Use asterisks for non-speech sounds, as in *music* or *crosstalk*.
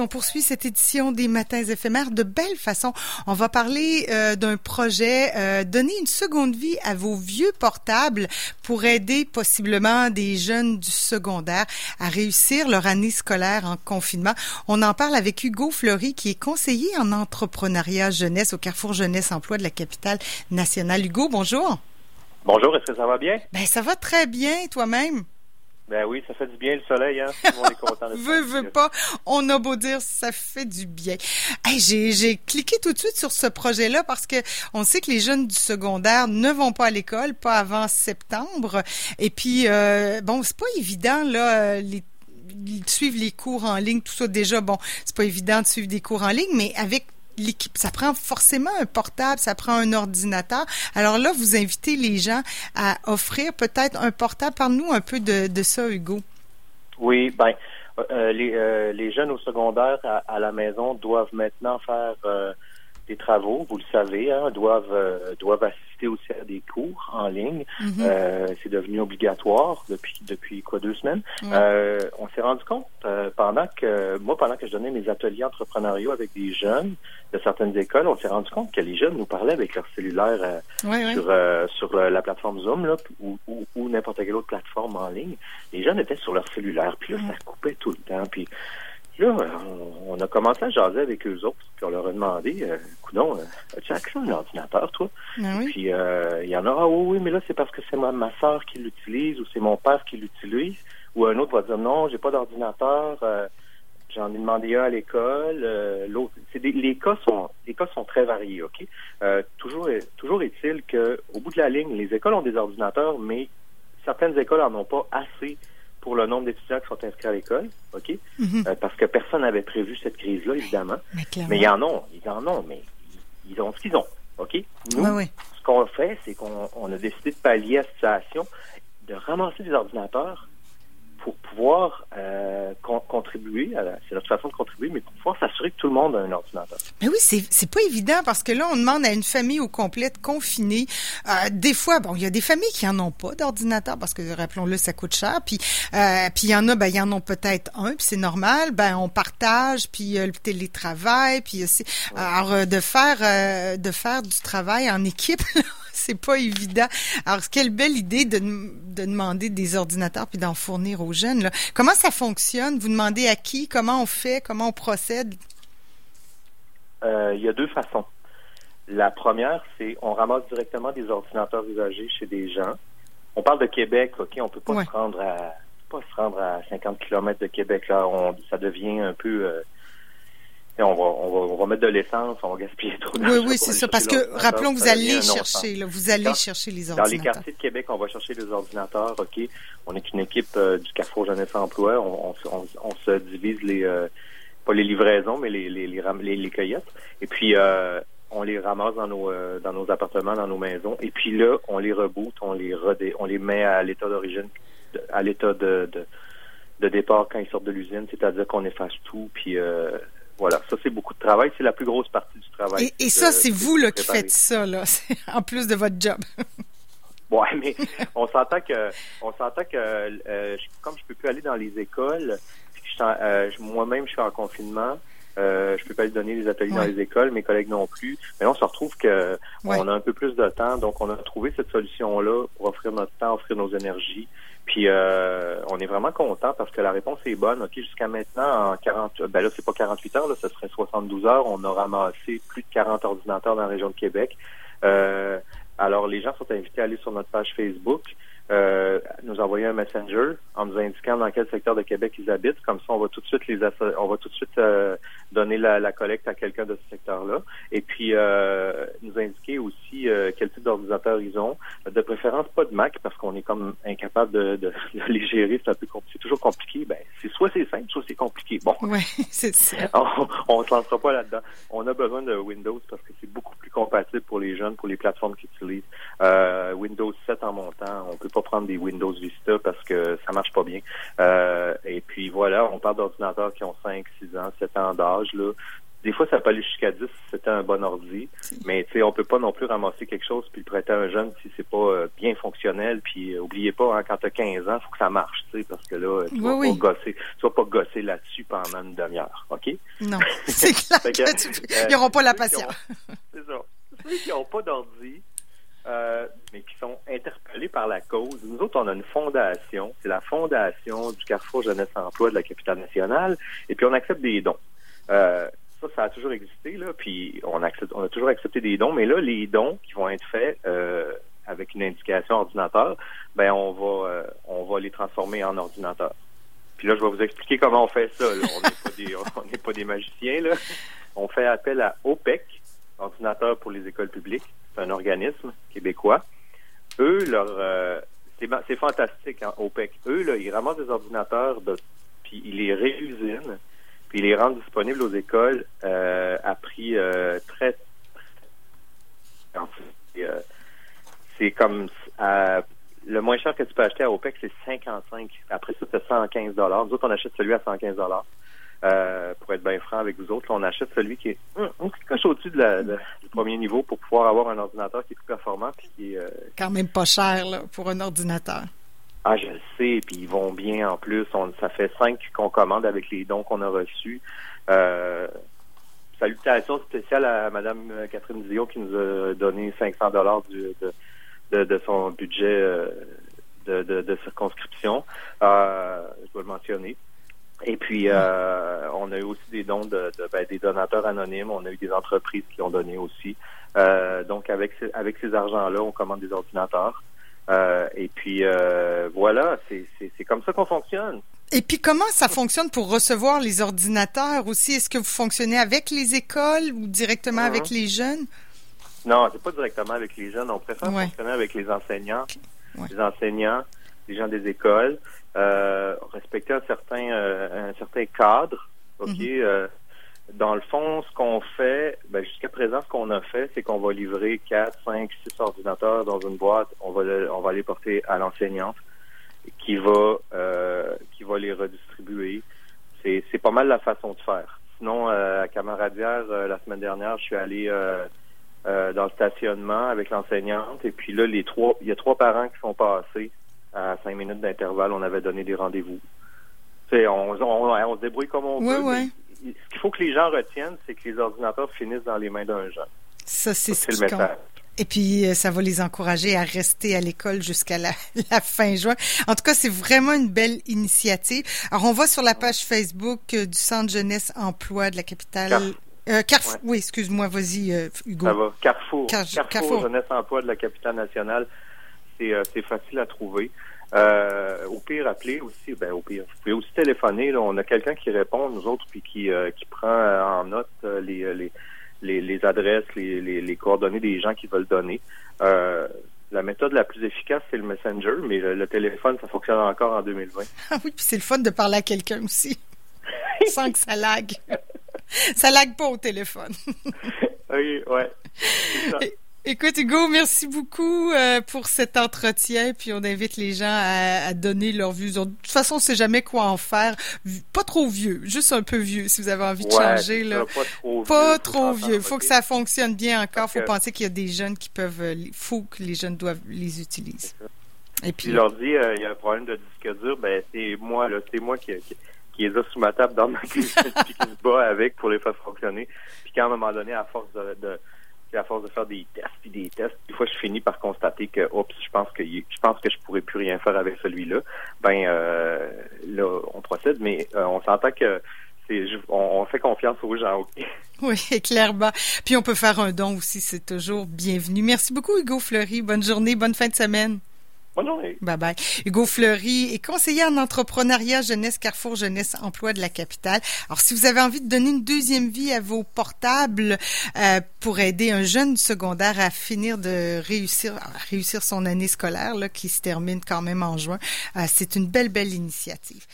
On poursuit cette édition des Matins éphémères de belle façon. On va parler euh, d'un projet, euh, donner une seconde vie à vos vieux portables pour aider possiblement des jeunes du secondaire à réussir leur année scolaire en confinement. On en parle avec Hugo Fleury, qui est conseiller en entrepreneuriat jeunesse au Carrefour Jeunesse Emploi de la capitale nationale. Hugo, bonjour. Bonjour, est-ce que ça va bien? Ben, ça va très bien, toi-même? Ben oui, ça fait du bien le soleil, hein. Tout le monde est content de *laughs* veux, veux pas. On a beau dire, ça fait du bien. Hey, j'ai, j'ai cliqué tout de suite sur ce projet-là parce que on sait que les jeunes du secondaire ne vont pas à l'école, pas avant septembre. Et puis, euh, bon, c'est pas évident, là, les suivre les cours en ligne, tout ça déjà, bon, c'est pas évident de suivre des cours en ligne, mais avec l'équipe, ça prend forcément un portable, ça prend un ordinateur. Alors là, vous invitez les gens à offrir peut-être un portable. Parle-nous un peu de, ça, Hugo. Oui, ben, euh, les, euh, les, jeunes au secondaire à, la maison doivent maintenant faire euh, des travaux, vous le savez, hein, doivent doivent assister aussi à des cours en ligne. Mm-hmm. c'est devenu obligatoire depuis depuis quoi deux semaines. on s'est rendu compte pendant que moi pendant que je donnais mes ateliers entrepreneuriaux avec des jeunes, de certaines écoles, on s'est rendu compte que les jeunes nous parlaient avec leur cellulaire euh, sur, euh, sur euh, la plateforme Zoom là, ou, ou, n'importe quelle autre plateforme en ligne. Les jeunes étaient sur leur cellulaire, puis là, ça coupait tout le temps. Puis là, on, a commencé à jaser avec eux autres, puis on leur a demandé, euh, coudon, as-tu accès à un ordinateur, toi? Ah puis il y en a, ah oui, oui, mais là, c'est parce que c'est ma, ma soeur qui l'utilise ou c'est mon père qui l'utilise. Ou un autre va dire, non, j'ai pas d'ordinateur. J'en ai demandé un à l'école. Euh, l'autre, c'est les cas sont les cas sont très variés, ok? Euh, toujours toujours est-il que au bout de la ligne, les écoles ont des ordinateurs, mais certaines écoles en ont pas assez pour le nombre d'étudiants qui sont inscrits à l'école, ok? Mhm. Euh, parce que personne n'avait prévu cette crise-là, évidemment. Mais, il y en ont, ils en ont, mais ils ont ce qu'ils ont, ok? Nous, ce qu'on fait, c'est qu'on on a décidé de pallier à la situation, de ramasser des ordinateurs pour pouvoir euh, contribuer, c'est notre façon de contribuer, mais pour pouvoir s'assurer que tout le monde a un ordinateur. Mais oui, c'est c'est pas évident parce que là, on demande à une famille au complet confinée. Euh, des fois, bon, il y a des familles qui en ont pas d'ordinateur parce que rappelons-le, ça coûte cher. Puis euh, puis il y en a, ben il y en ont peut-être un, puis c'est normal. Ben on partage, puis euh, le télétravail, puis aussi, alors euh, de faire euh, de faire du travail en équipe. *laughs* *laughs* c'est pas évident. Alors, quelle belle idée de, de demander des ordinateurs puis d'en fournir aux jeunes. Là. Comment ça fonctionne? Vous demandez à qui? Comment on fait? Comment on procède? Euh, il y a deux façons. La première, c'est on ramasse directement des ordinateurs usagés chez des gens. On parle de Québec, OK? On peut pas se rendre à pas se rendre à 50 km de Québec. Là, on, ça devient un peu euh, on va, on, va, mettre de l'essence, on va gaspiller trop d'argent. Oui, oui, c'est ça. Parce que, rappelons, vous allez chercher, là, vous allez chercher les ordinateurs. Dans les quartiers de Québec, on va chercher les ordinateurs, OK? On est une équipe euh, du Carrefour Jeunesse Emploi. On, on, se divise les, euh, pas les livraisons, mais les, les, les, les, cueillettes. Et puis, euh, on les ramasse dans nos, dans nos appartements, dans nos maisons. Et puis là, on les reboot, on les redé, on les met à l'état d'origine, à l'état de, de, de, départ quand ils sortent de l'usine. C'est-à-dire qu'on efface tout, puis voilà, ça c'est beaucoup de travail. C'est la plus grosse partie du travail. Et, ça, c'est vous là, qui faites ça, là, *laughs* en plus de votre job. *laughs* ouais, mais on s'entend que, on s'entend que, euh, comme je peux plus aller dans les écoles, euh, moi-même je suis en confinement. Euh, je peux pas aller donner des ateliers dans les écoles, mes collègues non plus. Mais on se retrouve que on a un peu plus de temps, donc on a trouvé cette solution-là pour offrir notre temps, offrir nos énergies. Puis euh, on est vraiment content parce que la réponse est bonne. Ok, jusqu'à maintenant, en 40, ben là c'est pas 48 heures, là, ce serait 72 heures. On a ramassé plus de 40 ordinateurs dans la région de Québec. Euh, alors les gens sont invités à aller sur notre page Facebook euh, nous envoyer un messenger en nous indiquant dans quel secteur de Québec ils habitent. Comme ça, on va tout de suite les on va tout de suite euh, donner la, collecte à quelqu'un de ce secteur-là. Et puis euh, nous indiquer aussi euh, quel type d'ordinateur ils ont. De préférence pas de Mac parce qu'on est comme incapable de, de, *laughs* les gérer. C'est un peu c'est toujours compliqué. Ben c'est soit c'est simple, soit c'est compliqué. Bon, ouais, *laughs* c'est ça. *laughs* on, on se lancera pas là-dedans. On a besoin de Windows parce que compatible pour les jeunes, pour les plateformes qu'ils utilisent. Windows 7 en montant, on peut pas prendre des Windows Vista parce que ça marche pas bien. Euh, et puis voilà, on parle d'ordinateurs qui ont 5, 6 ans, 7 ans d'âge. Là. des fois, ça peut aller jusqu'à 10 si c'était un bon ordi. Mais tu sais, on peut pas non plus ramasser quelque chose puis le prêter à un jeune si c'est pas euh, bien fonctionnel. Puis euh, oubliez pas, hein, quand tu as 15 ans, faut que ça marche, tu sais, parce que là, tu vas pas gosser. Tu vas pas gosser là-dessus pendant une demi-heure, OK? Non. *laughs* c'est clair que, ils n'auront pas la patience. Qui n'ont pas d'ordi, euh, mais qui sont interpellés par la cause. Nous autres, on a une fondation. C'est la fondation du Carrefour Jeunesse Emploi de la capitale nationale. Et puis, on accepte des dons. Euh, ça, ça a toujours existé, là, puis on, accepte, on a toujours accepté des dons, mais là, les dons qui vont être faits euh, avec une indication ordinateur, ben on va on va les transformer en ordinateur. Puis là, je vais vous expliquer comment on fait ça. On n'est pas *laughs* pas des magiciens là. On fait appel à OPEC, ordinateur pour les écoles publiques. C'est un organisme québécois. Eux, leur euh, c'est fantastique, hein, OPEC. Eux, ils ramassent des ordinateurs puis ils les réusinent puis ils les rendent disponibles aux écoles euh, à prix euh, très c'est comme le moins cher que tu peux acheter à OPEC, c'est 55. Après ça, c'est 115 dollars. Nous autres, on achète celui à 115 dollars. pour être bien franc avec vous autres, on achète celui qui est un petit coche au-dessus de du premier niveau pour pouvoir avoir un ordinateur qui est plus performant puis qui est quand même pas cher là, pour un ordinateur. Ah, je le sais, puis ils vont bien en plus. On, ça fait cinq qu'on commande avec les dons qu'on a reçus. Euh, salutations spéciales à Madame Catherine Dion qui nous a donné 500 dollars de, de, son budget euh, de, de, circonscription. Euh, je dois le mentionner. Et puis, euh, on a eu aussi des dons de, ben, des donateurs anonymes. On a eu des entreprises qui ont donné aussi. donc, avec, avec ces argents-là, on commande des ordinateurs. Euh, et puis euh, voilà, c'est comme ça qu'on fonctionne. Et puis comment ça fonctionne pour recevoir les ordinateurs aussi? Est-ce que vous fonctionnez avec les écoles ou directement avec uh-huh. les jeunes? Non, c'est pas directement avec les jeunes. On préfère fonctionner avec les enseignants, les enseignants, les gens des écoles, euh, respecter un certain un certain cadre. Ok. Mm-hmm. Dans le fond, ce qu'on fait, ben, jusqu'à présent, ce qu'on a fait, c'est qu'on va livrer 4, 5, 6 ordinateurs dans une boîte. On va, on va les porter à l'enseignante qui va, euh, qui va les redistribuer. C'est, c'est pas mal la façon de faire. Sinon, euh, à Camaradière, euh, la semaine dernière, je suis allé euh, dans le stationnement avec l'enseignante. Et puis là, les trois, il y a trois parents qui sont passés à cinq minutes d'intervalle. On avait donné des rendez-vous. On, on, on, se débrouille comme on veut ce qu'il faut que les gens retiennent, c'est que les ordinateurs finissent dans les mains d'un jeune. Ça, c'est ce le message. Et puis, euh, ça va les encourager à rester à l'école jusqu'à *laughs* la, fin juin. En tout cas, c'est vraiment une belle initiative. Alors, on va sur la page Facebook euh, du Centre Jeunesse Emploi de la capitale. Carrefour. Euh, oui, excuse-moi, vas-y, Hugo. Ça va. Carrefour. Carrefour. Jeunesse Emploi de la capitale nationale. C'est facile à trouver. Euh, au pire, appelez aussi, ben au pire, vous pouvez aussi téléphoner. Là, on a quelqu'un qui répond, nous autres, puis qui, euh, qui prend euh, en note les, les, les, les, adresses, les, les, les, coordonnées des gens qui veulent donner. la méthode la plus efficace, c'est le Messenger, mais le, téléphone, ça fonctionne encore en 2020. *laughs* Ah oui, puis c'est le fun de parler à quelqu'un aussi, *laughs* sans que ça lag. ça lag pas au téléphone. oui, ouais. Écoute, Hugo, merci beaucoup euh, pour cet entretien. Puis on invite les gens à, donner leur vue. De toute façon, on sait jamais quoi en faire. Pas trop vieux, juste un peu vieux, si vous avez envie de changer. Là. Pas trop pas vieux. Trop vieux. faut que ça fonctionne bien encore. Il faut penser qu'il y a des jeunes qui peuvent... Il euh, faut que les jeunes doivent les utiliser. Et puis, je leur dis, euh, il y a un problème de disque dur, ben c'est moi, là, c'est moi qui, qui, les a sous ma table dans ma cuisine *laughs* puis qui se bat avec pour les faire fonctionner. Puis qu'à un moment donné, à force de à force de faire des tests puis des tests, des fois je finis par constater que oups, je pense que je pense que je pourrais plus rien faire avec celui-là. Ben euh, là, on procède, mais euh, on s'entend que c'est on, fait confiance aux gens. *laughs* Oui, clairement. Puis on peut faire un don aussi, c'est toujours bienvenu. Merci beaucoup Hugo Fleury. Bonne journée, bonne fin de semaine. Bye bye. Hugo Fleury est conseiller en entrepreneuriat jeunesse Carrefour Jeunesse Emploi de la capitale. Alors, si vous avez envie de donner une deuxième vie à vos portables euh, pour aider un jeune secondaire à finir de réussir, réussir son année scolaire là, qui se termine quand même en juin, euh, c'est une belle, belle initiative.